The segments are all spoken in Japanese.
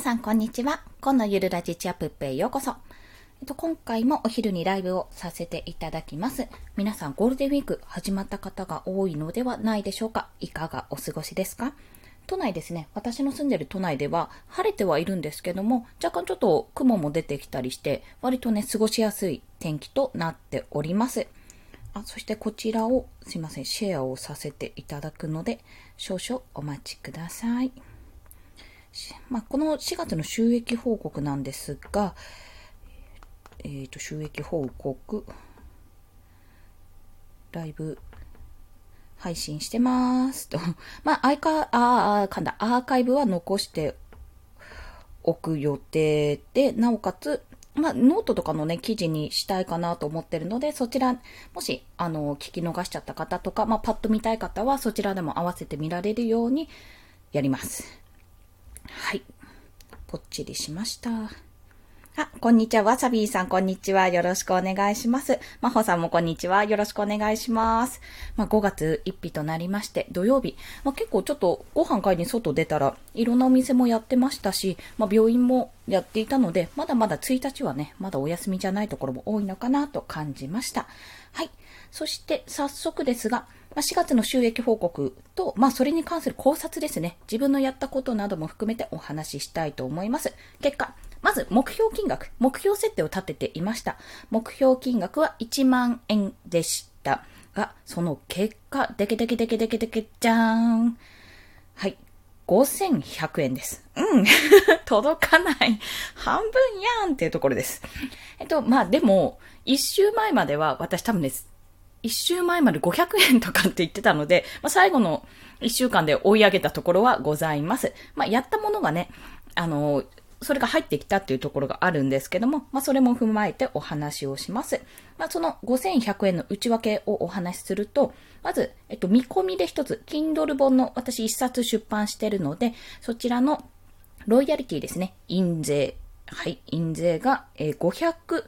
皆さん、こんにちは。今のゆるラジチアップへようこそ。えっと、今回もお昼にライブをさせていただきます。皆さん、ゴールデンウィーク始まった方が多いのではないでしょうかいかがお過ごしですか？都内ですね、私の住んでる都内では晴れてはいるんですけども、若干ちょっと雲も出てきたりして、割とね、過ごしやすい天気となっております。あ、そしてこちらを、すいません、シェアをさせていただくので、少々お待ちください。まあ、この4月の収益報告なんですが、えっ、ー、と、収益報告、ライブ配信してますと。まあ、アイカ、ああ、かんだ、アーカイブは残しておく予定で、なおかつ、まあ、ノートとかのね、記事にしたいかなと思ってるので、そちら、もし、あの、聞き逃しちゃった方とか、まあ、パッと見たい方は、そちらでも合わせて見られるようにやります。はい。ぽっちりしました。あ、こんにちは。わさびーさん、こんにちは。よろしくお願いします。まほさんもこんにちは。よろしくお願いします。まあ、5月1日となりまして、土曜日。まあ、結構ちょっとご飯買いに外出たら、いろんなお店もやってましたし、まあ、病院もやっていたので、まだまだ1日はね、まだお休みじゃないところも多いのかなと感じました。はい。そして、早速ですが、まあ4月の収益報告と、まあ、それに関する考察ですね。自分のやったことなども含めてお話ししたいと思います。結果、まず目標金額、目標設定を立てていました。目標金額は1万円でした。が、その結果、でけでけでけでけでけじゃーん。はい。5100円です。うん。届かない。半分やんっていうところです。えっと、まあでも、一週前までは私多分です。一週前まで500円とかって言ってたので、まあ、最後の一週間で追い上げたところはございます。まあ、やったものがね、あの、それが入ってきたっていうところがあるんですけども、まあ、それも踏まえてお話をします。まあ、その5100円の内訳をお話しすると、まず、えっと、見込みで一つ、Kindle 本の私一冊出版してるので、そちらのロイヤリティですね、印税。はい、印税が、えー、500、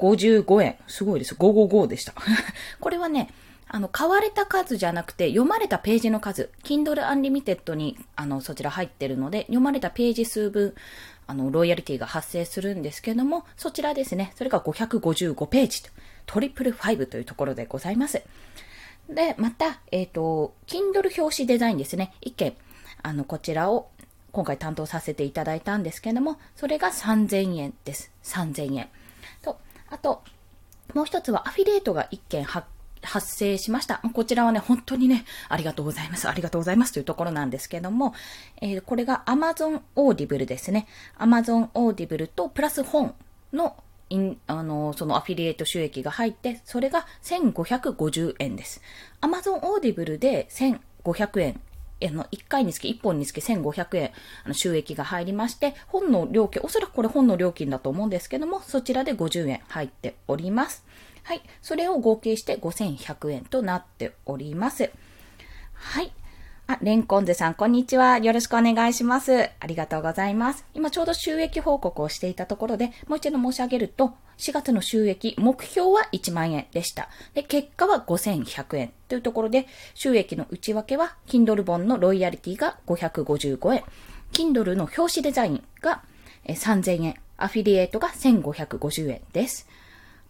55円。すごいです。555でした。これはね、あの、買われた数じゃなくて、読まれたページの数、Kindle Unlimited に、あの、そちら入ってるので、読まれたページ数分、あの、ロイヤリティが発生するんですけども、そちらですね、それが555ページと、トリプル5というところでございます。で、また、えっ、ー、と、Kindle 表紙デザインですね、一件、あの、こちらを今回担当させていただいたんですけども、それが3000円です。3000円。あと、もう一つはアフィリエイトが1件発発生しました。こちらはね、本当にね、ありがとうございます。ありがとうございますというところなんですけども、えー、これが Amazon Audible ですね。Amazon Audible とプラス本のインあの、そのアフィリエイト収益が入って、それが1550円です。Amazon Audible で1500円あの、1回につき、1本につき1500円、あの、収益が入りまして、本の料金、おそらくこれ本の料金だと思うんですけども、そちらで50円入っております。はい。それを合計して5100円となっております。はい。あ、レンコンゼさん、こんにちは。よろしくお願いします。ありがとうございます。今ちょうど収益報告をしていたところで、もう一度申し上げると、4月の収益、目標は1万円でした。で、結果は5100円というところで、収益の内訳は、Kindle 本のロイヤリティが555円、Kindle の表紙デザインが3000円、アフィリエイトが1550円です。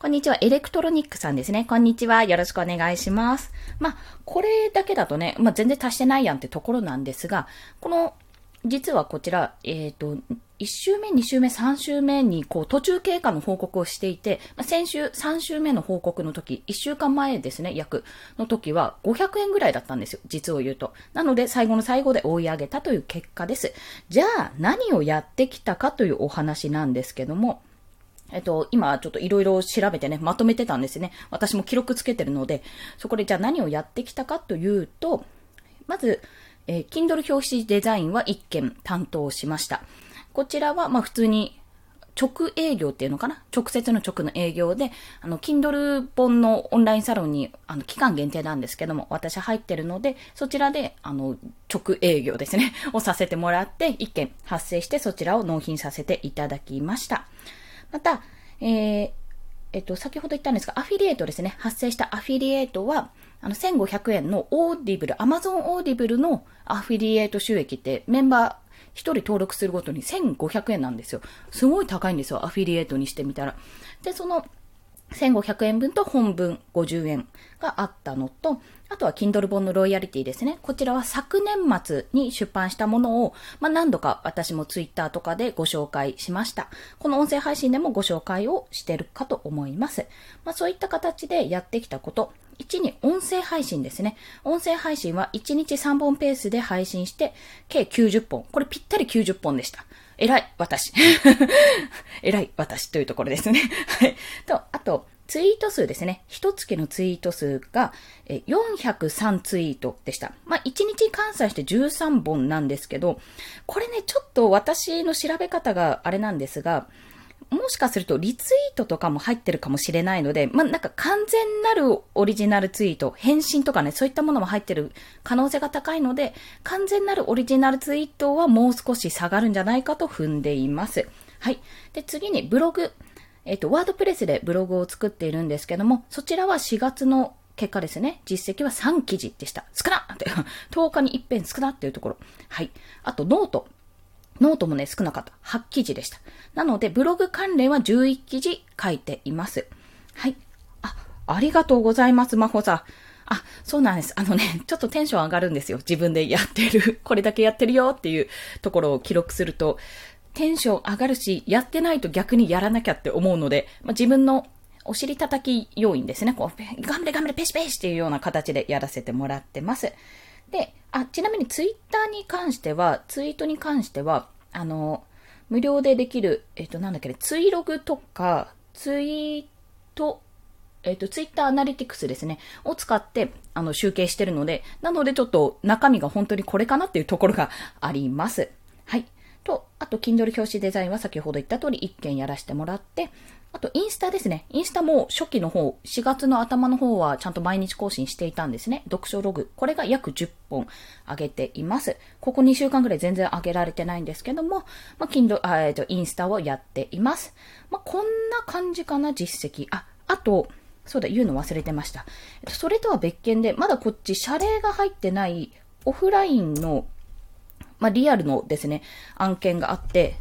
こんにちは。エレクトロニックさんですね。こんにちは。よろしくお願いします。まあ、これだけだとね、まあ、全然足してないやんってところなんですが、この、実はこちら、えっ、ー、と、1週目、2週目、3週目に、こう、途中経過の報告をしていて、先週、3週目の報告の時、1週間前ですね、約の時は、500円ぐらいだったんですよ。実を言うと。なので、最後の最後で追い上げたという結果です。じゃあ、何をやってきたかというお話なんですけども、えっと、今ちょっといろいろ調べてね、まとめてたんですね。私も記録つけてるので、そこでじゃあ何をやってきたかというと、まず、えー、Kindle 表紙デザインは1件担当しました。こちらは、まあ普通に直営業っていうのかな？直接の直の営業で、あの、Kindle 本のオンラインサロンに、あの、期間限定なんですけども、私入ってるので、そちらで、あの、直営業ですね、をさせてもらって、1件発生して、そちらを納品させていただきました。また、えー、えっと、先ほど言ったんですが、アフィリエイトですね。発生したアフィリエイトは、あの、1500円のオーディブル、アマゾンオーディブルのアフィリエイト収益ってメンバー1人登録するごとに1500円なんですよ。すごい高いんですよ。アフィリエイトにしてみたら。で、その1500円分と本分50円があったのと、あとは Kindle 本のロイヤリティですね。こちらは昨年末に出版したものを、まあ、何度か私も Twitter とかでご紹介しました。この音声配信でもご紹介をしてるかと思います。まあ、そういった形でやってきたこと、1に音声配信ですね。音声配信は1日3本ペースで配信して、計90本。これぴったり90本でした。偉い、私。偉い、私というところですね。はい。と、あと、ツイート数ですね。一月のツイート数が403ツイートでした。まあ、1日換算して13本なんですけど、これね、ちょっと私の調べ方があれなんですが、もしかするとリツイートとかも入ってるかもしれないので、まあ、なんか完全なるオリジナルツイート、返信とかね、そういったものも入ってる可能性が高いので、完全なるオリジナルツイートはもう少し下がるんじゃないかと踏んでいます。はい。で、次にブログ。えっ、と、ワードプレスでブログを作っているんですけども、そちらは4月の結果ですね。実績は3記事でした。少なって、10日に一遍少なっていうところ。はい。あと、ノート。ノートもね、少なかった。8記事でした。なので、ブログ関連は11記事書いています。はい。あ、ありがとうございます、まほさん。あ、そうなんです。あのね、ちょっとテンション上がるんですよ。自分でやってる、これだけやってるよっていうところを記録すると、テンション上がるし、やってないと逆にやらなきゃって思うので、まあ、自分のお尻叩き要因ですね。こう、頑張れ頑張れペシペシっていうような形でやらせてもらってます。で、あ、ちなみにツイッターに関しては、ツイートに関しては、あの、無料でできる、えっ、と、なんだっけ、ツイログとか、ツイート、えっ、と、ツイッターアナリティクスですね、を使って、あの、集計してるので、なのでちょっと中身が本当にこれかなっていうところがあります。はい。と、あと、Kindle 表紙デザインは先ほど言った通り1件やらせてもらって、あと、インスタですね。インスタも初期の方、4月の頭の方はちゃんと毎日更新していたんですね。読書ログ。これが約10本上げています。ここ2週間くらい全然上げられてないんですけども、まあ、Kindle、えっと、インスタをやっています。まあ、こんな感じかな、実績。あ、あと、そうだ、言うの忘れてました。それとは別件で、まだこっち謝礼が入ってないオフラインの、まあ、リアルのですね、案件があって、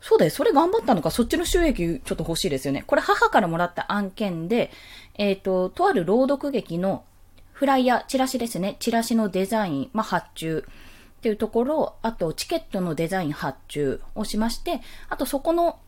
そうだよ、それ頑張ったのか、そっちの収益ちょっと欲しいですよね。これ母からもらった案件で、えっ、ー、と、とある朗読劇のフライヤー、チラシですね。チラシのデザイン、まあ、発注っていうところ、あとチケットのデザイン発注をしまして、あとそこの、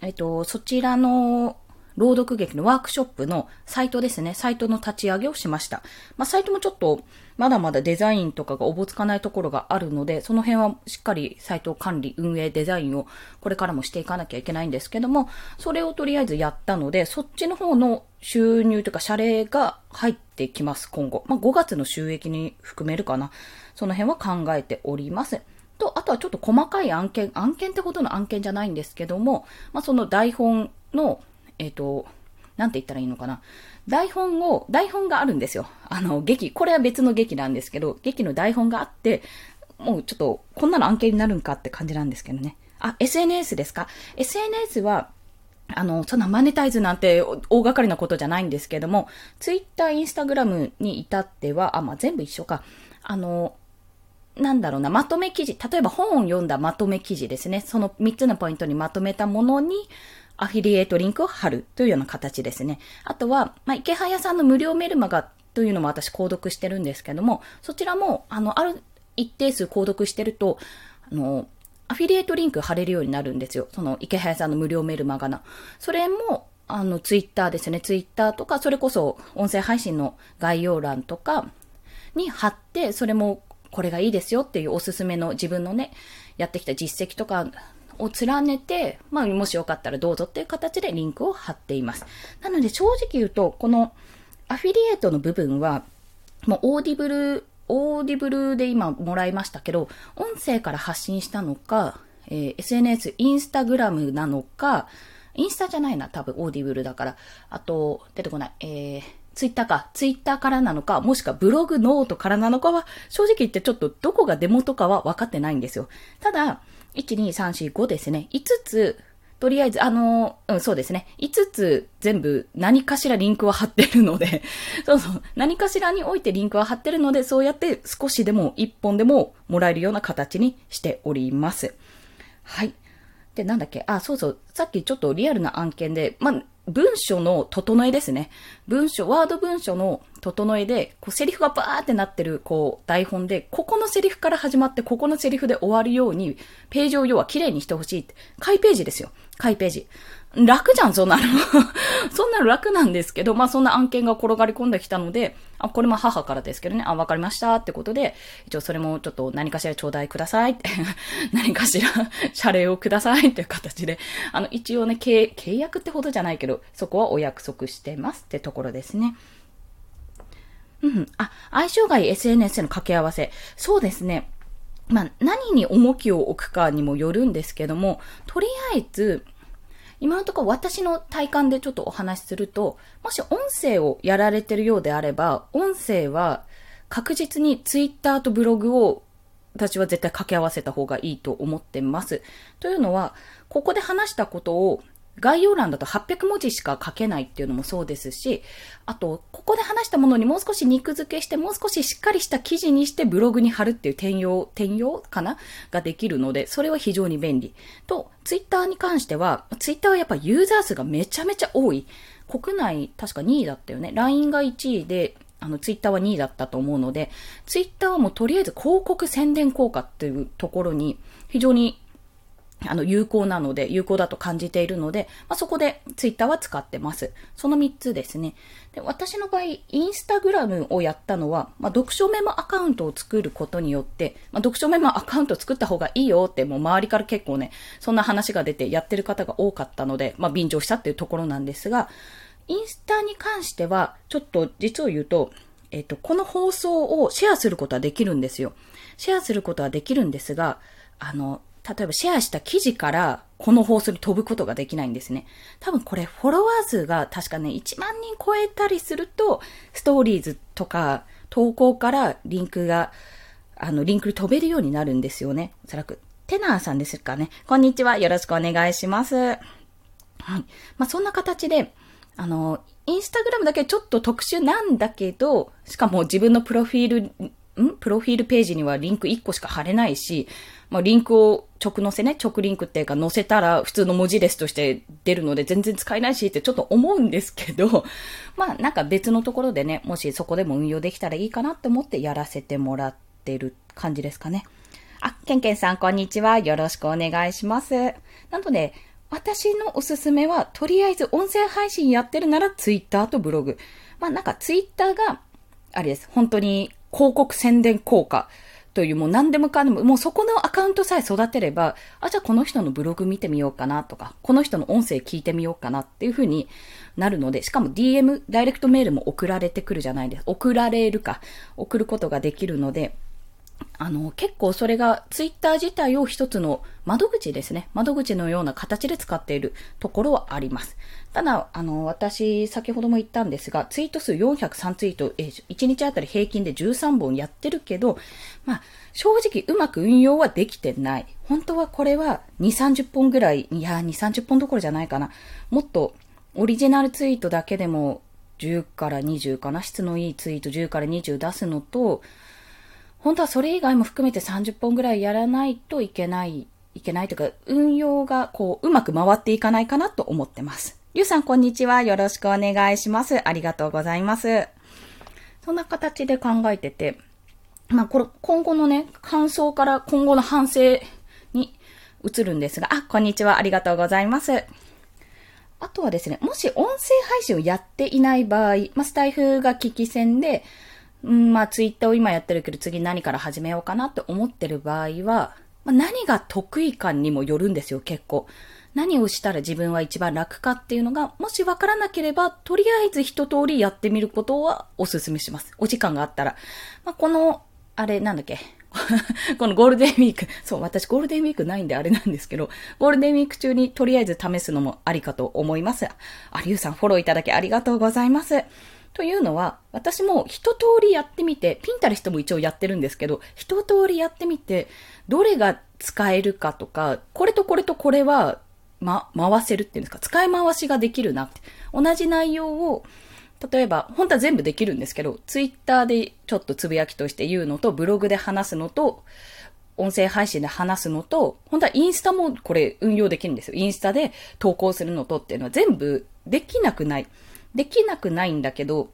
えっ、と、そちらの朗読劇のワークショップのサイトですね。サイトの立ち上げをしました。まあ、サイトもちょっと、まだまだデザインとかがおぼつかないところがあるので、その辺はしっかりサイト管理、運営、デザインをこれからもしていかなきゃいけないんですけども、それをとりあえずやったので、そっちの方の収入というか謝礼が入ってきます、今後。まあ、5月の収益に含めるかな。その辺は考えております。と、あとはちょっと細かい案件、案件ってほどの案件じゃないんですけども、まあ、その台本のえっ、ー、と、なんて言ったらいいのかな。台本を、台本があるんですよ。あの、劇、これは別の劇なんですけど、劇の台本があって、もうちょっと、こんなの案件になるんかって感じなんですけどね。あ、SNS ですか ?SNS は、あの、そんなマネタイズなんて大掛かりなことじゃないんですけども、Twitter、Instagram に至っては、あ、まあ、全部一緒か。あの、なんだろうな、まとめ記事。例えば本を読んだまとめ記事ですね。その3つのポイントにまとめたものに、アフィリエイトリンクを貼るというような形ですね。あとは、まあ、池早さんの無料メルマガというのも私購読してるんですけども、そちらも、あの、ある一定数購読してると、あの、アフィリエイトリンク貼れるようになるんですよ。その池早さんの無料メルマガな。それも、あの、ツイッターですね。ツイッターとか、それこそ音声配信の概要欄とかに貼って、それもこれがいいですよっていうおすすめの自分のね、やってきた実績とかを連ねて、まあ、もしよかったらどうぞっていう形でリンクを貼っています。なので、正直言うと、このアフィリエイトの部分は、もうオーディブル、オーディブルで今もらいましたけど、音声から発信したのか、えー、SNS、インスタグラムなのか、インスタじゃないな、多分オーディブルだから。あと、出てこない。えー、ツイッターか。ツイッターからなのか、もしくはブログノートからなのかは、正直言ってちょっとどこが出元かは分かってないんですよ。ただ、1、2、3、4、5ですね。5つとりあえず、あの、うん、そうですね。5つ全部何かしらリンクは貼ってるので、そうそう、何かしらにおいてリンクは貼ってるので、そうやって少しでも1本でももらえるような形にしております。はい。で、なんだっけ？あ、そうそう。さっきちょっとリアルな案件で、まあ、文書の整えですね。文書、ワード文書の整えで、こう、セリフがバーってなってる、こう、台本で、ここのセリフから始まって、ここのセリフで終わるように、ページを要は綺麗にしてほしいって。回ページですよ。回ページ。楽じゃん、そんなの。そんなの楽なんですけど、まあそんな案件が転がり込んできたので、あ、これも母からですけどね、あ、わかりましたってことで、一応それもちょっと何かしら頂戴くださいって 何かしら 謝礼をくださいっていう形で、あの、一応ね、契契約ってほどじゃないけど、そこはお約束してますってところですね。うん。あ、相性が SNS への掛け合わせ。そうですね。まあ、何に重きを置くかにもよるんですけども、とりあえず、今のところ私の体感でちょっとお話しすると、もし音声をやられてるようであれば、音声は確実にツイッターとブログを私は絶対掛け合わせた方がいいと思ってます。というのは、ここで話したことを概要欄だと800文字しか書けないっていうのもそうですし、あと、ここで話したものにもう少し肉付けして、もう少ししっかりした記事にしてブログに貼るっていう転用、転用かなができるので、それは非常に便利。と、ツイッターに関しては、ツイッターはやっぱユーザー数がめちゃめちゃ多い。国内、確か2位だったよね。LINE が1位で、あの、ツイッターは2位だったと思うので、ツイッターはもうとりあえず広告宣伝効果っていうところに非常にあの、有効なので、有効だと感じているので、まあ、そこでツイッターは使ってます。その3つですね。で、私の場合、インスタグラムをやったのは、まあ、読書メモアカウントを作ることによって、まあ、読書メモアカウント作った方がいいよって、もう周りから結構ね、そんな話が出てやってる方が多かったので、まあ、便乗したっていうところなんですが、インスタに関しては、ちょっと実を言うと、えっ、と、この放送をシェアすることはできるんですよ。シェアすることはできるんですが、あの、例えばシェアした記事からこの放送に飛ぶことができないんですね。多分これフォロワー数が確かね、1万人超えたりすると、ストーリーズとか投稿からリンクが、あの、リンクに飛べるようになるんですよね。おそらく。テナーさんですかね。こんにちは。よろしくお願いします。はい。まあ、そんな形で、あの、インスタグラムだけちょっと特殊なんだけど、しかも自分のプロフィールん？プロフィールページにはリンク1個しか貼れないし、まあ、リンクを直載せね、直リンクっていうか載せたら普通の文字列として出るので全然使えないしってちょっと思うんですけど、まあなんか別のところでね、もしそこでも運用できたらいいかなって思ってやらせてもらってる感じですかね。あ、ケンケンさんこんにちは。よろしくお願いします。なので、私のおすすめは、とりあえず音声配信やってるならツイッターとブログ。まあなんかツイッターが、あれです。本当に広告宣伝効果というもう何でもかんでも、もうそこのアカウントさえ育てれば、あ、じゃあこの人のブログ見てみようかなとか、この人の音声聞いてみようかなっていう風になるので、しかも DM、ダイレクトメールも送られてくるじゃないです。送られるか、送ることができるので、あの、結構それがツイッター自体を一つの窓口ですね。窓口のような形で使っているところはあります。ただ、あの、私、先ほども言ったんですが、ツイート数403ツイート、え1日あたり平均で13本やってるけど、まあ、正直うまく運用はできてない。本当はこれは2、30本ぐらい、いや、2、30本どころじゃないかな。もっと、オリジナルツイートだけでも10から20かな。質のいいツイート10から20出すのと、本当はそれ以外も含めて30本ぐらいやらないといけない、いけないというか、運用がこう、うまく回っていかないかなと思ってます。りゅうさん、こんにちは。よろしくお願いします。ありがとうございます。そんな形で考えてて、まあ、これ、今後のね、感想から今後の反省に移るんですが、あ、こんにちは。ありがとうございます。あとはですね、もし音声配信をやっていない場合、まあ、スタイフが聞き戦で、うん、まあ、ツイッターを今やってるけど、次何から始めようかなって思ってる場合は、まあ、何が得意感にもよるんですよ、結構。何をしたら自分は一番楽かっていうのが、もしわからなければ、とりあえず一通りやってみることはお勧めします。お時間があったら。まあ、この、あれ、なんだっけ。このゴールデンウィーク、そう、私ゴールデンウィークないんであれなんですけど、ゴールデンウィーク中にとりあえず試すのもありかと思います。あ、りゅうさんフォローいただきありがとうございます。というのは、私も一通りやってみて、ピンタリストも一応やってるんですけど、一通りやってみて、どれが使えるかとか、これとこれとこれはま、回せるっていうんですか、使い回しができるなって。同じ内容を、例えば、本当は全部できるんですけど、ツイッターでちょっとつぶやきとして言うのと、ブログで話すのと、音声配信で話すのと、本当はインスタもこれ運用できるんですよ。インスタで投稿するのとっていうのは全部できなくない。できなくないんだけど、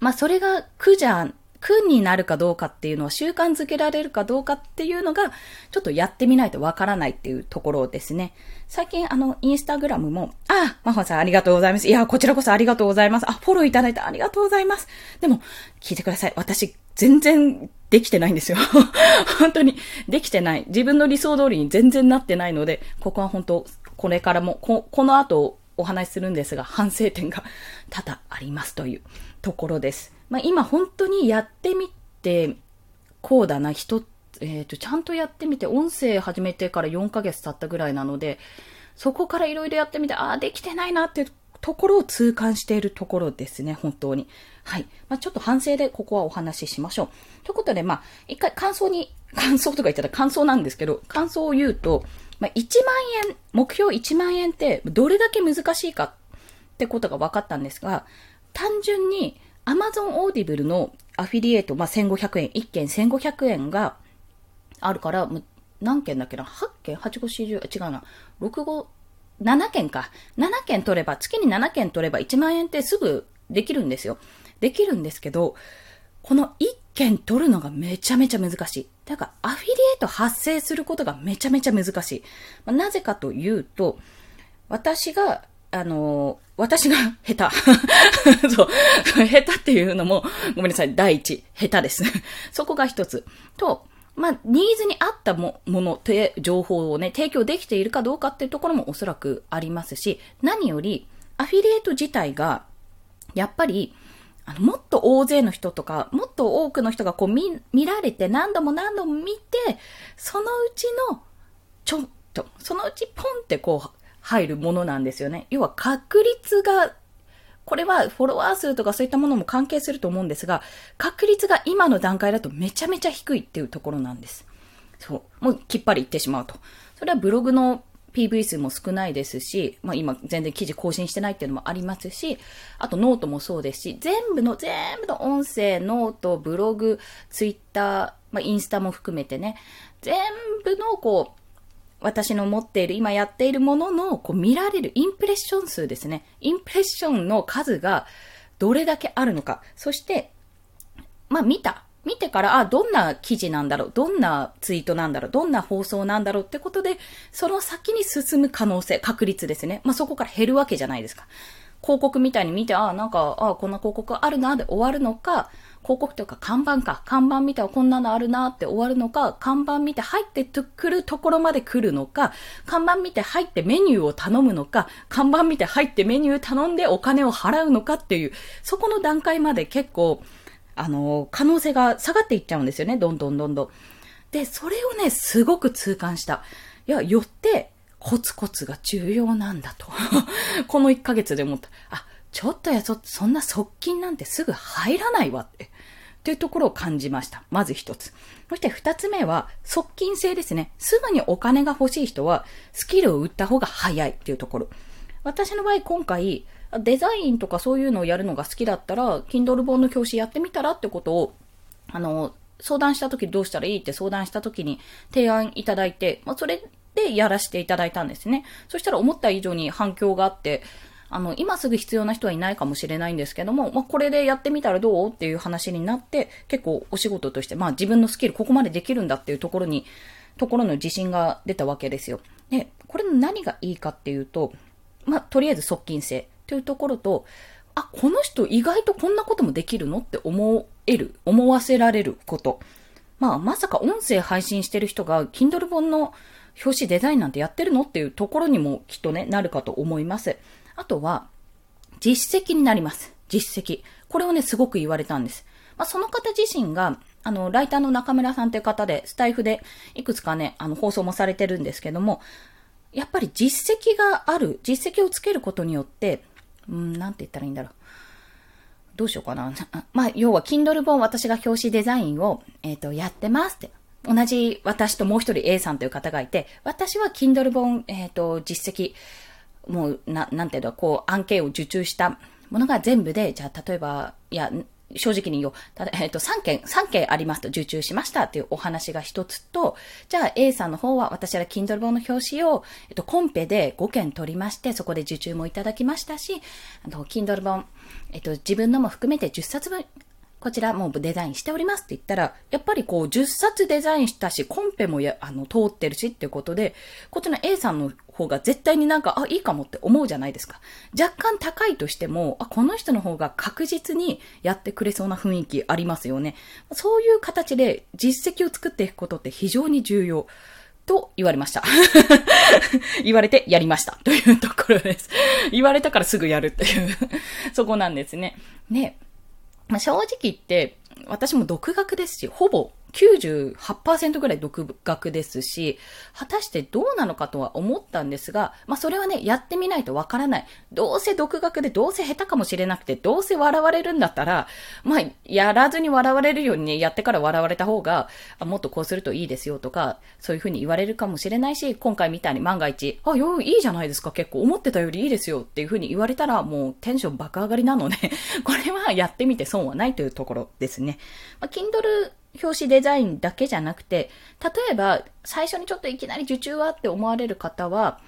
まあそれが苦じゃん苦になるかどうかっていうのは習慣づけられるかどうかっていうのが、ちょっとやってみないとわからないっていうところですね。最近あの、インスタグラムも、あ、マホさんありがとうございます。いや、こちらこそありがとうございます。あ、フォローいただいてありがとうございます。でも、聞いてください。私、全然できてないんですよ。本当に、できてない。自分の理想通りに全然なってないので、ここは本当、これからも、ここの後お話しするんですが、反省点が多々ありますというところです。まあ、今本当にやってみて、こうだな、人、えっ、ー、と、ちゃんとやってみて、音声始めてから4ヶ月経ったぐらいなので、そこからいろいろやってみて、ああ、できてないなっていうところを痛感しているところですね、本当に。はい。まあ、ちょっと反省でここはお話ししましょう。ということで、まあ、一回感想に、感想とか言ったら感想なんですけど、感想を言うと、まあ、1万円、目標1万円ってどれだけ難しいかってことが分かったんですが、単純に Amazon Audible のアフィリエイト、まあ、1500円、1件1500円があるから、何件だっけな ?8 件 ?8、5、40、違うな。6、5、7件か。7件取れば、月に7件取れば1万円ってすぐできるんですよ。できるんですけど、この1件取るのがめちゃめちゃ難しい。だから、アフィリエイト発生することがめちゃめちゃ難しい。まあ、なぜかというと、私があの、私が 下手。そう。下手っていうのも、ごめんなさい。第一。下手です。そこが一つ。と、まあ、ニーズに合ったもの、情報をね、提供できているかどうかっていうところもおそらくありますし、何より、アフィリエイト自体が、やっぱり、あの、もっと大勢の人とか、もっと多くの人がこう見、見られて何度も何度も見て、そのうちの、ちょっと、そのうちポンってこう、入るものなんですよね。要は確率が、これはフォロワー数とかそういったものも関係すると思うんですが、確率が今の段階だとめちゃめちゃ低いっていうところなんです。そう。もうきっぱり言ってしまうと。それはブログの PV 数も少ないですし、まあ今全然記事更新してないっていうのもありますし、あとノートもそうですし、全部の、全部の音声、ノート、ブログ、ツイッター、まあインスタも含めてね、全部のこう、私の持っている、今やっているものの、こう見られるインプレッション数ですね。インプレッションの数がどれだけあるのか。そして、まあ見た。見てから、あ、どんな記事なんだろう、どんなツイートなんだろう、どんな放送なんだろうってことで、その先に進む可能性、確率ですね。まあそこから減るわけじゃないですか。広告みたいに見て、あ、なんか、あ、こんな広告あるな、で終わるのか、広告というか看板か。看板見たらこんなのあるなって終わるのか、看板見て入ってくるところまで来るのか、看板見て入ってメニューを頼むのか、看板見て入ってメニュー頼んでお金を払うのかっていう、そこの段階まで結構、あの、可能性が下がっていっちゃうんですよね。どんどんどんどん。で、それをね、すごく痛感した。いや、よって、コツコツが重要なんだと。この1ヶ月で思った。あ、ちょっとやそ、そんな側近なんてすぐ入らないわって。というところを感じました。まず一つ。そして二つ目は、側近性ですね。すぐにお金が欲しい人は、スキルを売った方が早いっていうところ。私の場合、今回、デザインとかそういうのをやるのが好きだったら、Kindle 本の教師やってみたらってことを、あの、相談した時どうしたらいいって相談した時に提案いただいて、まあ、それでやらせていただいたんですね。そしたら思った以上に反響があって、あの、今すぐ必要な人はいないかもしれないんですけども、まあ、これでやってみたらどうっていう話になって、結構お仕事として、まあ、自分のスキルここまでできるんだっていうところに、ところの自信が出たわけですよ。で、これの何がいいかっていうと、まあ、とりあえず側近性というところと、あ、この人意外とこんなこともできるのって思える、思わせられること。まあ、まさか音声配信してる人が、Kindle 本の表紙デザインなんてやってるのっていうところにもきっとね、なるかと思います。あとは、実績になります。実績。これをね、すごく言われたんです。まあ、その方自身が、あの、ライターの中村さんという方で、スタイフでいくつかね、あの、放送もされてるんですけども、やっぱり実績がある、実績をつけることによって、うん、なんて言ったらいいんだろう。どうしようかな。まあ、要は、Kindle 本私が表紙デザインを、えっ、ー、と、やってますって。同じ私ともう一人 A さんという方がいて、私は Kindle 本、えっ、ー、と、実績、もう、な、なんていうの、こう、案件を受注したものが全部で、じゃあ、例えば、いや、正直に言おう。ただ、えっ、ー、と、3件、3件ありますと受注しましたっていうお話が一つと、じゃあ A さんの方は私は Kindle 本の表紙を、えっ、ー、と、コンペで5件取りまして、そこで受注もいただきましたし、あの、Kindle 本、えっ、ー、と、自分のも含めて10冊分こちらもデザインしておりますって言ったら、やっぱりこう10冊デザインしたし、コンペもや、あの、通ってるしっていうことで、こっちの A さんの方が絶対になんか、あ、いいかもって思うじゃないですか。若干高いとしても、あ、この人の方が確実にやってくれそうな雰囲気ありますよね。そういう形で実績を作っていくことって非常に重要。と言われました。言われてやりました。というところです。言われたからすぐやるっていうそこなんですね。ね。まあ、正直言って、私も独学ですし、ほぼ98%ぐらい独学ですし、果たしてどうなのかとは思ったんですが、まあそれはね、やってみないとわからない。どうせ独学でどうせ下手かもしれなくて、どうせ笑われるんだったら、まあやらずに笑われるようにね、やってから笑われた方が、もっとこうするといいですよとか、そういうふうに言われるかもしれないし、今回みたいに万が一、あ、よ、いいじゃないですか、結構思ってたよりいいですよっていうふうに言われたら、もうテンション爆上がりなのでこれはやってみて損はないというところですね。まあ、Kindle 表紙デザインだけじゃなくて、例えば、最初にちょっといきなり受注はって思われる方は、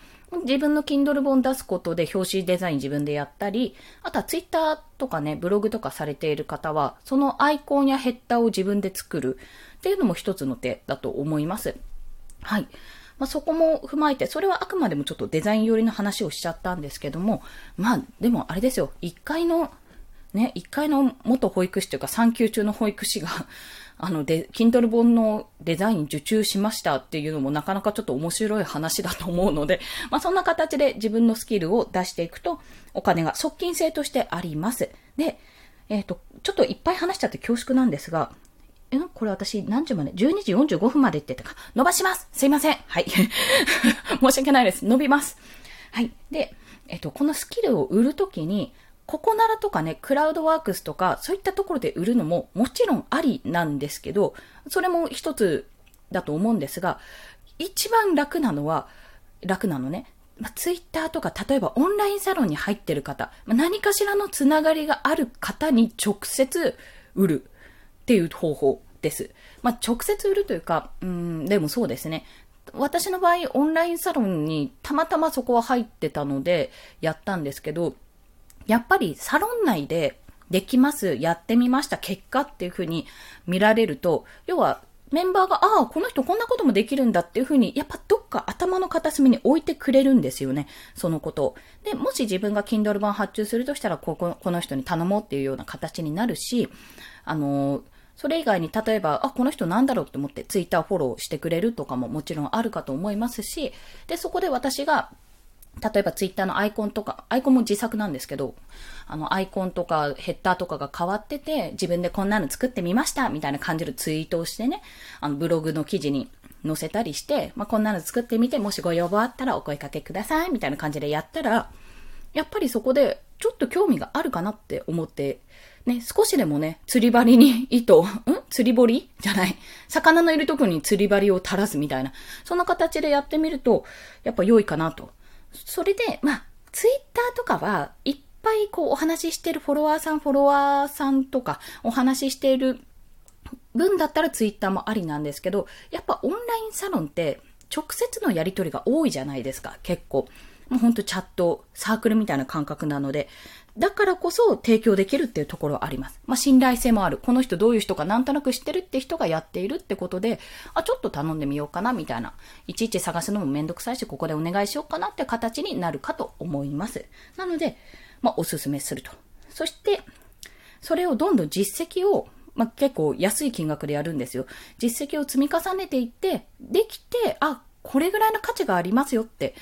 自分の Kindle 本出すことで表紙デザイン自分でやったり、あとは Twitter とかね、ブログとかされている方は、そのアイコンやヘッダーを自分で作るっていうのも一つの手だと思います。はい。まあ、そこも踏まえて、それはあくまでもちょっとデザイン寄りの話をしちゃったんですけども、まあ、でもあれですよ、一回の、ね、一回の元保育士というか産休中の保育士があの、で、Kindle 本のデザイン受注しましたっていうのもなかなかちょっと面白い話だと思うので、まあそんな形で自分のスキルを出していくと、お金が側近性としてあります。で、えっ、ー、と、ちょっといっぱい話しちゃって恐縮なんですが、え、これ私何時まで ?12 時45分までって言ってたか。伸ばしますすいませんはい。申し訳ないです。伸びます。はい。で、えっ、ー、と、このスキルを売るときに、ココナラとかね、クラウドワークスとか、そういったところで売るのももちろんありなんですけど、それも一つだと思うんですが、一番楽なのは、楽なのね。まあ、ツイッターとか、例えばオンラインサロンに入ってる方、まあ、何かしらのつながりがある方に直接売るっていう方法です。まあ、直接売るというか、うん、でもそうですね。私の場合、オンラインサロンにたまたまそこは入ってたので、やったんですけど、やっぱりサロン内でできます、やってみました、結果っていうふうに見られると、要はメンバーが、ああ、この人こんなこともできるんだっていうふうに、やっぱどっか頭の片隅に置いてくれるんですよね。そのこと。で、もし自分が Kindle 版発注するとしたら、ここ、この人に頼もうっていうような形になるし、あのそれ以外に、例えば、あ、この人なんだろうって思って、ツイッターフォローしてくれるとかももちろんあるかと思いますし、で、そこで私が、例えばツイッターのアイコンとか、アイコンも自作なんですけど、あの、アイコンとかヘッダーとかが変わってて、自分でこんなの作ってみましたみたいな感じのツイートをしてね、あの、ブログの記事に載せたりして、まあ、こんなの作ってみて、もしご要望あったらお声かけくださいみたいな感じでやったら、やっぱりそこで、ちょっと興味があるかなって思って、ね、少しでもね、釣り針に糸、ん？釣り堀？じゃない。魚のいるとこに釣り針を垂らすみたいな。そんな形でやってみると、やっぱ良いかなと。それで、まあ、ツイッターとかはいっぱいこうお話ししてるフォロワーさん、フォロワーさんとかお話ししている分だったらツイッターもありなんですけど、やっぱオンラインサロンって直接のやりとりが多いじゃないですか、結構。もうほんとチャット、サークルみたいな感覚なので、だからこそ提供できるっていうところはあります。まあ、信頼性もある。この人どういう人かなんとなく知ってるって人がやっているってことで、あ、ちょっと頼んでみようかな、みたいな。いちいち探すのもめんどくさいし、ここでお願いしようかなって形になるかと思います。なので、まあ、おすすめすると。そして、それをどんどん実績をまあ、結構安い金額でやるんですよ。実績を積み重ねていって、できて、あ、これぐらいの価値がありますよって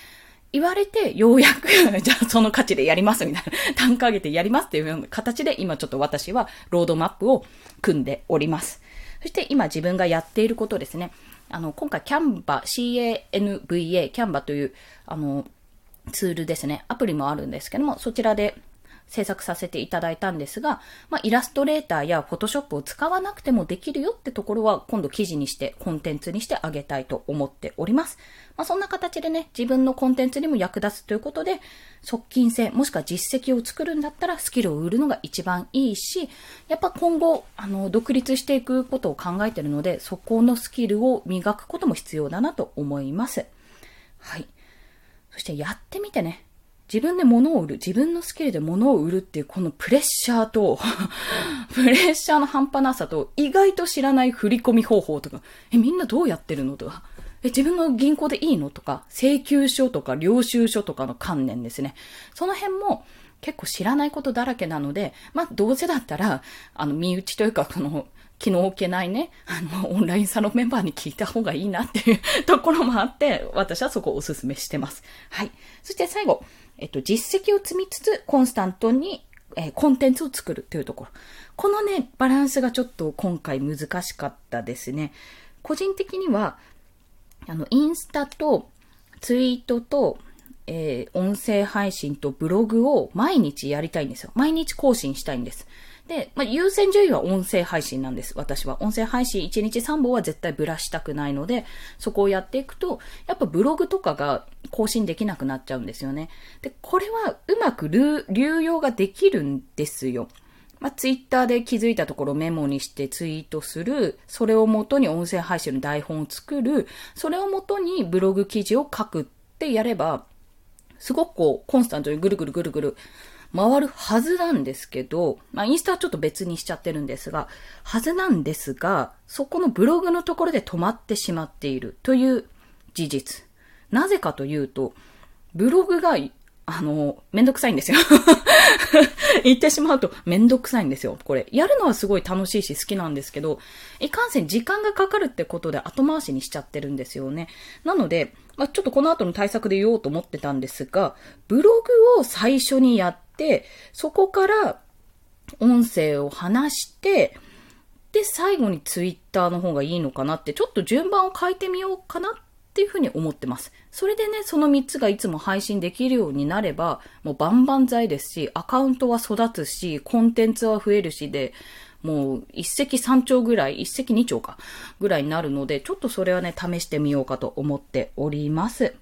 言われて、ようやくじゃあその価値でやりますみたいな、単価上げてやりますっていうような形で、今ちょっと私はロードマップを組んでおります。そして今自分がやっていることですね。あの、今回キャンバ、CANVA、キャンバという、あの、ツールですね。アプリもあるんですけども、そちらで制作させていただいたんですが、まあ、イラストレーターやフォトショップを使わなくてもできるよってところは今度記事にしてコンテンツにしてあげたいと思っております。まあ、そんな形でね、自分のコンテンツにも役立つということで、側近性、もしくは実績を作るんだったらスキルを売るのが一番いいし、やっぱ今後、あの、独立していくことを考えてるので、そこのスキルを磨くことも必要だなと思います。はい。そしてやってみてね、自分で物を売る、自分のスキルで物を売るっていうこのプレッシャーと プレッシャーの半端なさと、意外と知らない振り込み方法とか、え、みんなどうやってるのとか、え、自分の銀行でいいのとか、請求書とか領収書とかの観念ですね。その辺も結構知らないことだらけなので、まあ、どうせだったら、あの、身内というか、この、気の置けないね、あの、オンラインサロンメンバーに聞いた方がいいなっていうところもあって、私はそこをお勧めしてます。はい。そして最後、えっと、実績を積みつつ、コンスタントに、え、コンテンツを作るというところ。このね、バランスがちょっと今回難しかったですね。個人的には、あの、インスタとツイートと、えー、音声配信とブログを毎日やりたいんですよ。毎日更新したいんです。で、まあ、優先順位は音声配信なんです。私は。音声配信1日3本は絶対ブラしたくないので、そこをやっていくと、やっぱブログとかが更新できなくなっちゃうんですよね。で、これはうまく流用ができるんですよ。まあ、ツイッターで気づいたところメモにしてツイートする、それをもとに音声配信の台本を作る、それをもとにブログ記事を書くってやれば、すごくこう、コンスタントにぐるぐるぐるぐる回るはずなんですけど、まあ、インスタはちょっと別にしちゃってるんですが、はずなんですが、そこのブログのところで止まってしまっているという事実。なぜかというと、ブログが、あの、めんどくさいんですよ 言ってしまうとめんどくさいんですよ、これ。やるのはすごい楽しいし好きなんですけど、いかんせん時間がかかるってことで後回しにしちゃってるんですよね。なので、まあ、ちょっとこの後の対策で言おうと思ってたんですが、ブログを最初にやって、そこから音声を話して、で、最後にツイッターの方がいいのかなって、ちょっと順番を変えてみようかなっていうふうに思ってます。それでね、その3つがいつも配信できるようになれば、もうバンバン剤ですし、アカウントは育つし、コンテンツは増えるしで、もう一石三鳥ぐらい、一石二鳥か、ぐらいになるので、ちょっとそれはね、試してみようかと思っております。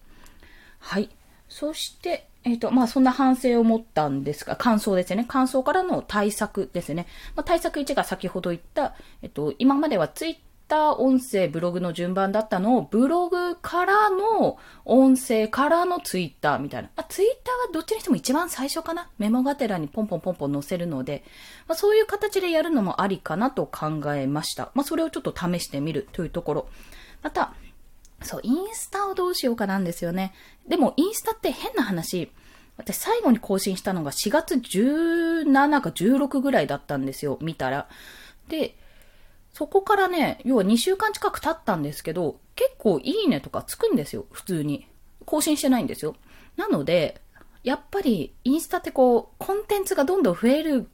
はい。そして、えっ、ー、と、まあ、そんな反省を持ったんですが、感想ですね。感想からの対策ですね。まあ、対策1が先ほど言った、えっ、ー、と、今まではツイッター音声、ブログの順番だったのを、ブログからの音声からのツイッターみたいな。まあ、ツイッターはどっちにしても一番最初かなメモがてらにポンポンポンポン載せるので、まあ、そういう形でやるのもありかなと考えました。まあ、それをちょっと試してみるというところ。また、そう、インスタをどうしようかなんですよね。でも、インスタって変な話、私最後に更新したのが4月17か16ぐらいだったんですよ、見たら。で、そこからね、要は2週間近く経ったんですけど、結構いいねとかつくんですよ、普通に。更新してないんですよ。なので、やっぱりインスタってこう、コンテンツがどんどん増える、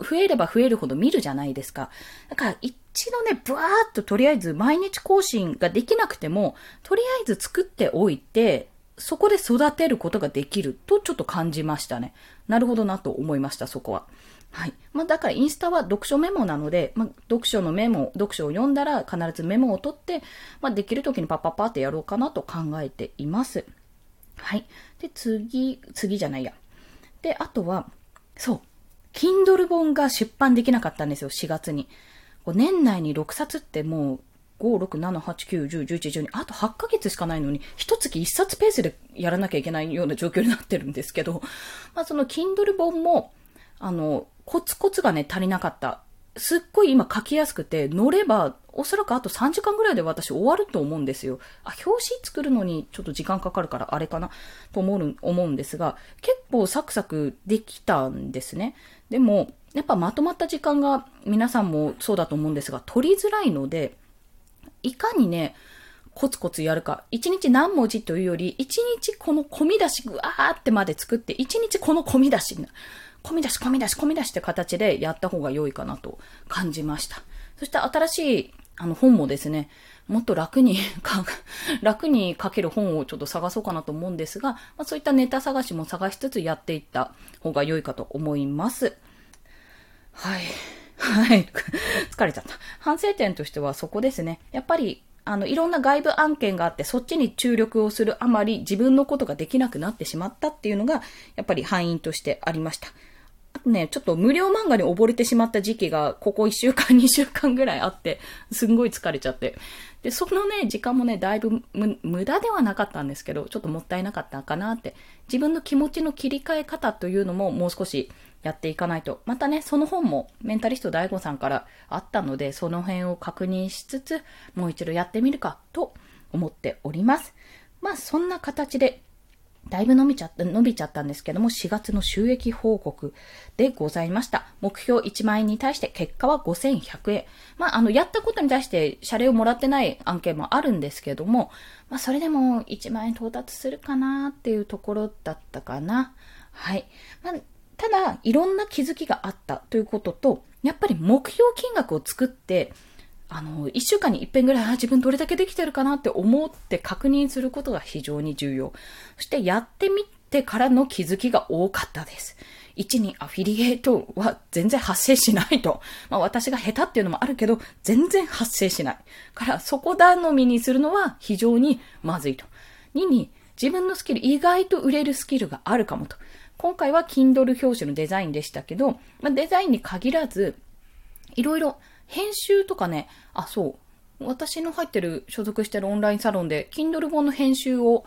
増えれば増えるほど見るじゃないですか。だから一度ね、ブワーっととりあえず毎日更新ができなくても、とりあえず作っておいて、そこで育てることができるとちょっと感じましたね。なるほどなと思いました、そこは。はい。まあ、だからインスタは読書メモなので、まあ、読書のメモ、読書を読んだら必ずメモを取って、まあ、できる時にパッパッパってやろうかなと考えています。はい。で、次、次じゃないや。で、あとは、そう。Kindle 本が出版できなかったんですよ、4月に。年内に6冊ってもう、5、6、7、8、9、10、11、12、あと8ヶ月しかないのに、一月1冊ペースでやらなきゃいけないような状況になってるんですけど、まあその Kindle 本も、あの、コツコツがね、足りなかった。すっごい今書きやすくて、乗れば、おそらくあと3時間ぐらいで私終わると思うんですよ。あ、表紙作るのにちょっと時間かかるからあれかなと思う、思うんですが、結構サクサクできたんですね。でも、やっぱまとまった時間が皆さんもそうだと思うんですが、取りづらいので、いかにね、コツコツやるか。一日何文字というより、一日この込み出しぐわーってまで作って、一日この込み出し。込み出し込み出し込み出しって形でやった方が良いかなと感じました。そして新しいあの本もですね、もっと楽に 楽に書ける本をちょっと探そうかなと思うんですが、まあ、そういったネタ探しも探しつつやっていった方が良いかと思います。はい。はい。疲れちゃった。反省点としてはそこですね。やっぱり、あの、いろんな外部案件があって、そっちに注力をするあまり自分のことができなくなってしまったっていうのが、やっぱり敗因としてありました。あとね、ちょっと無料漫画に溺れてしまった時期が、ここ1週間、2週間ぐらいあって、すんごい疲れちゃって。で、そのね、時間もね、だいぶ無駄ではなかったんですけど、ちょっともったいなかったかなって。自分の気持ちの切り替え方というのももう少しやっていかないと。またね、その本もメンタリスト DAIGO さんからあったので、その辺を確認しつつ、もう一度やってみるかと思っております。まあ、そんな形で、だいぶ伸びちゃった、伸びちゃったんですけども、4月の収益報告でございました。目標1万円に対して結果は5100円。まあ、あの、やったことに対して謝礼をもらってない案件もあるんですけども、まあ、それでも1万円到達するかなっていうところだったかな。はい。まあ、ただ、いろんな気づきがあったということと、やっぱり目標金額を作って、あの、一週間に一遍ぐらい、あ、自分どれだけできてるかなって思って確認することが非常に重要。そしてやってみてからの気づきが多かったです。1にアフィリエイトは全然発生しないと。まあ私が下手っていうのもあるけど、全然発生しない。からそこ頼みにするのは非常にまずいと。2に自分のスキル、意外と売れるスキルがあるかもと。今回は Kindle 表紙のデザインでしたけど、まあ、デザインに限らず、いろいろ編集とかね、あ、そう。私の入ってる、所属してるオンラインサロンで、Kindle 本の編集を、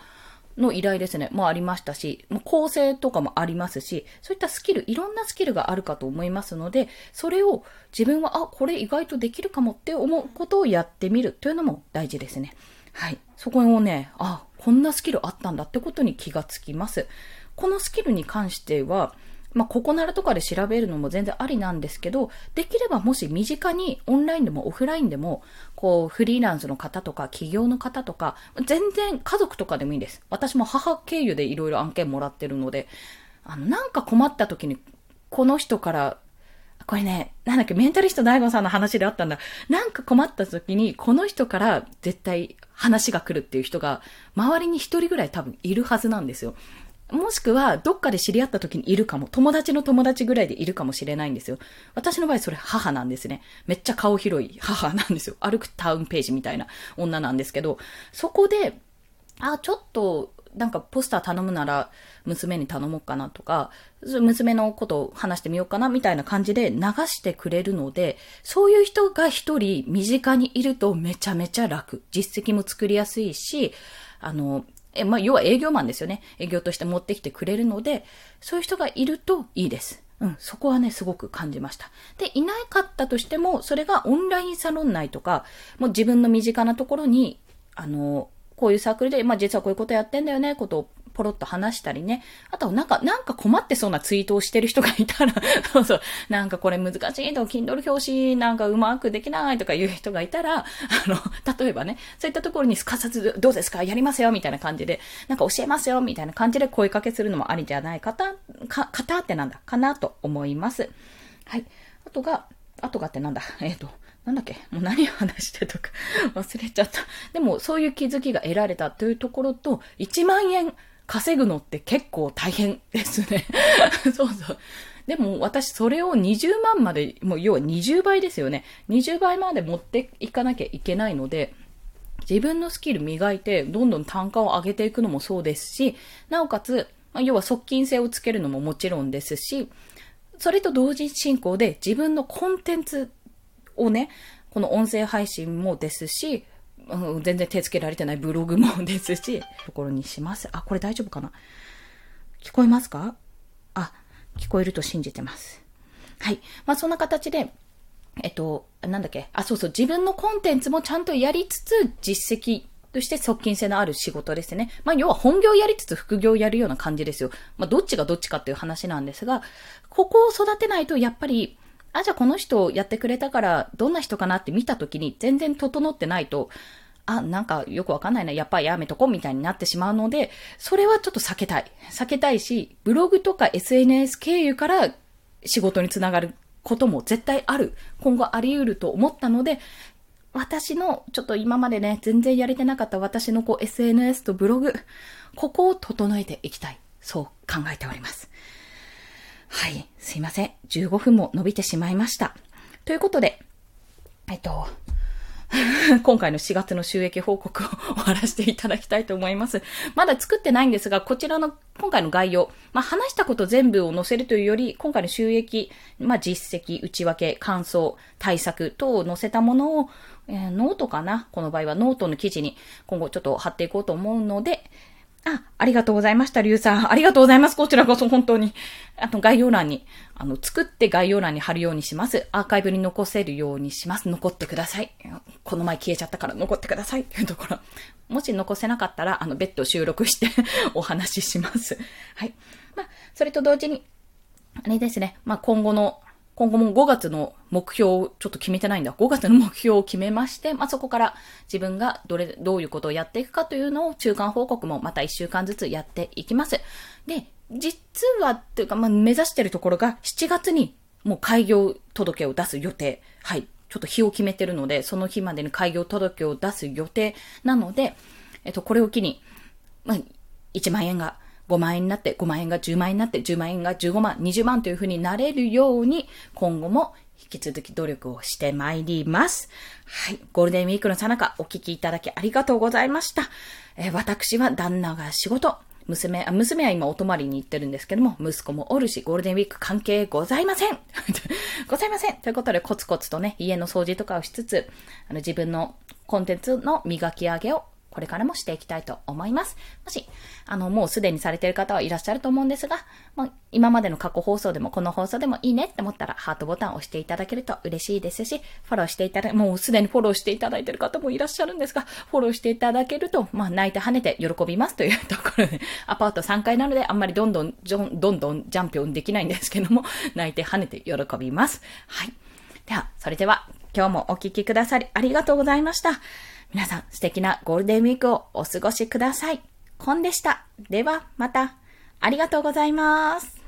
の依頼ですね、もありましたし、構成とかもありますし、そういったスキル、いろんなスキルがあるかと思いますので、それを自分は、あ、これ意外とできるかもって思うことをやってみるというのも大事ですね。はい。そこをね、あ、こんなスキルあったんだってことに気がつきます。このスキルに関しては、まあ、ここならとかで調べるのも全然ありなんですけど、できればもし身近にオンラインでもオフラインでも、こう、フリーランスの方とか企業の方とか、全然家族とかでもいいです。私も母経由でいろいろ案件もらってるので、あの、なんか困った時に、この人から、これね、なんだっけ、メンタリスト大悟さんの話であったんだ。なんか困った時に、この人から絶対話が来るっていう人が、周りに一人ぐらい多分いるはずなんですよ。もしくは、どっかで知り合った時にいるかも。友達の友達ぐらいでいるかもしれないんですよ。私の場合それ母なんですね。めっちゃ顔広い母なんですよ。歩くタウンページみたいな女なんですけど、そこで、あ、ちょっと、なんかポスター頼むなら娘に頼もうかなとか、娘のことを話してみようかなみたいな感じで流してくれるので、そういう人が一人身近にいるとめちゃめちゃ楽。実績も作りやすいし、あの、え、まあ、要は営業マンですよね。営業として持ってきてくれるので、そういう人がいるといいです。うん、そこはね、すごく感じました。で、いなかったとしても、それがオンラインサロン内とか、もう自分の身近なところに、あの、こういうサークルで、まあ実はこういうことやってんだよね、ことをポロッと話したりね。あと、なんか、なんか困ってそうなツイートをしてる人がいたら そうそう、なんかこれ難しいと、Kindle 表紙なんかうまくできないとかいう人がいたら、あの、例えばね、そういったところにすかさず、どうですか？やりますよみたいな感じで、なんか教えますよみたいな感じで声かけするのもありじゃない方、か、方ってなんだ？かなと思います。はい。あとが、あとがってなんだ？えっ、ー、と、なんだっけ？もう何話してとか 忘れちゃった。でも、そういう気づきが得られたというところと、1万円稼ぐのって結構大変ですね。そうそう。でも私それを20万まで、もう要は20倍ですよね。20倍まで持っていかなきゃいけないので、自分のスキル磨いて、どんどん単価を上げていくのもそうですし、なおかつ、要は側近性をつけるのももちろんですし、それと同時進行で自分のコンテンツをね、この音声配信もですし、うん、全然手つけられてないブログもですし、ところにします。あ、これ大丈夫かな？聞こえますか？あ、聞こえると信じてます。はい。まあ、そんな形で、えっと、なんだっけ？あ、そうそう、自分のコンテンツもちゃんとやりつつ、実績として側近性のある仕事ですね。まあ、要は本業やりつつ副業やるような感じですよ。まあ、どっちがどっちかっていう話なんですが、ここを育てないと、やっぱり、あ、じゃあこの人やってくれたから、どんな人かなって見たときに全然整ってないと、あ、なんかよくわかんないな、やっぱりやめとこうみたいになってしまうので、それはちょっと避けたい。避けたいし、ブログとか SNS 経由から仕事につながることも絶対ある。今後あり得ると思ったので、私の、ちょっと今までね、全然やれてなかった私のこう SNS とブログ、ここを整えていきたい。そう考えております。はい。すいません。15分も伸びてしまいました。ということで、えっと、今回の4月の収益報告を終わらせていただきたいと思います。まだ作ってないんですが、こちらの今回の概要、まあ、話したこと全部を載せるというより、今回の収益、まあ、実績、内訳、感想、対策等を載せたものを、えー、ノートかな？この場合はノートの記事に今後ちょっと貼っていこうと思うので、あ、ありがとうございました、リュウさん。ありがとうございます。こちらこそ本当に。あと概要欄に、あの、作って概要欄に貼るようにします。アーカイブに残せるようにします。残ってください。この前消えちゃったから残ってください。っていうところ。もし残せなかったら、あの、別途収録して お話しします。はい。まあ、それと同時に、あれですね。まあ、今後の今後も5月の目標をちょっと決めてないんだ。5月の目標を決めまして、まあ、そこから自分がどれ、どういうことをやっていくかというのを中間報告もまた1週間ずつやっていきます。で、実はっていうか、まあ、目指してるところが7月にもう開業届を出す予定。はい。ちょっと日を決めてるので、その日までに開業届を出す予定なので、えっと、これを機に、まあ、1万円が5万円になって、5万円が10万円になって、10万円が15万、20万というふうになれるように、今後も引き続き努力をしてまいります。はい。ゴールデンウィークのさなかお聞きいただきありがとうございました。え、私は旦那が仕事、娘、あ、娘は今お泊まりに行ってるんですけども、息子もおるし、ゴールデンウィーク関係ございません ございませんということで、コツコツとね、家の掃除とかをしつつ、あの、自分のコンテンツの磨き上げをこれからもしていきたいと思います。もし、あの、もうすでにされている方はいらっしゃると思うんですが、まあ、今までの過去放送でもこの放送でもいいねって思ったら、ハートボタンを押していただけると嬉しいですし、フォローしていただ、もうすでにフォローしていただいている方もいらっしゃるんですが、フォローしていただけると、まあ、泣いて跳ねて喜びますというところで、アパート3階なので、あんまりどんどん、どんどんジャンプできないんですけども、泣いて跳ねて喜びます。はい。では、それでは、今日もお聴きくださりありがとうございました。皆さん素敵なゴールデンウィークをお過ごしください。コンでした。ではまた。ありがとうございます。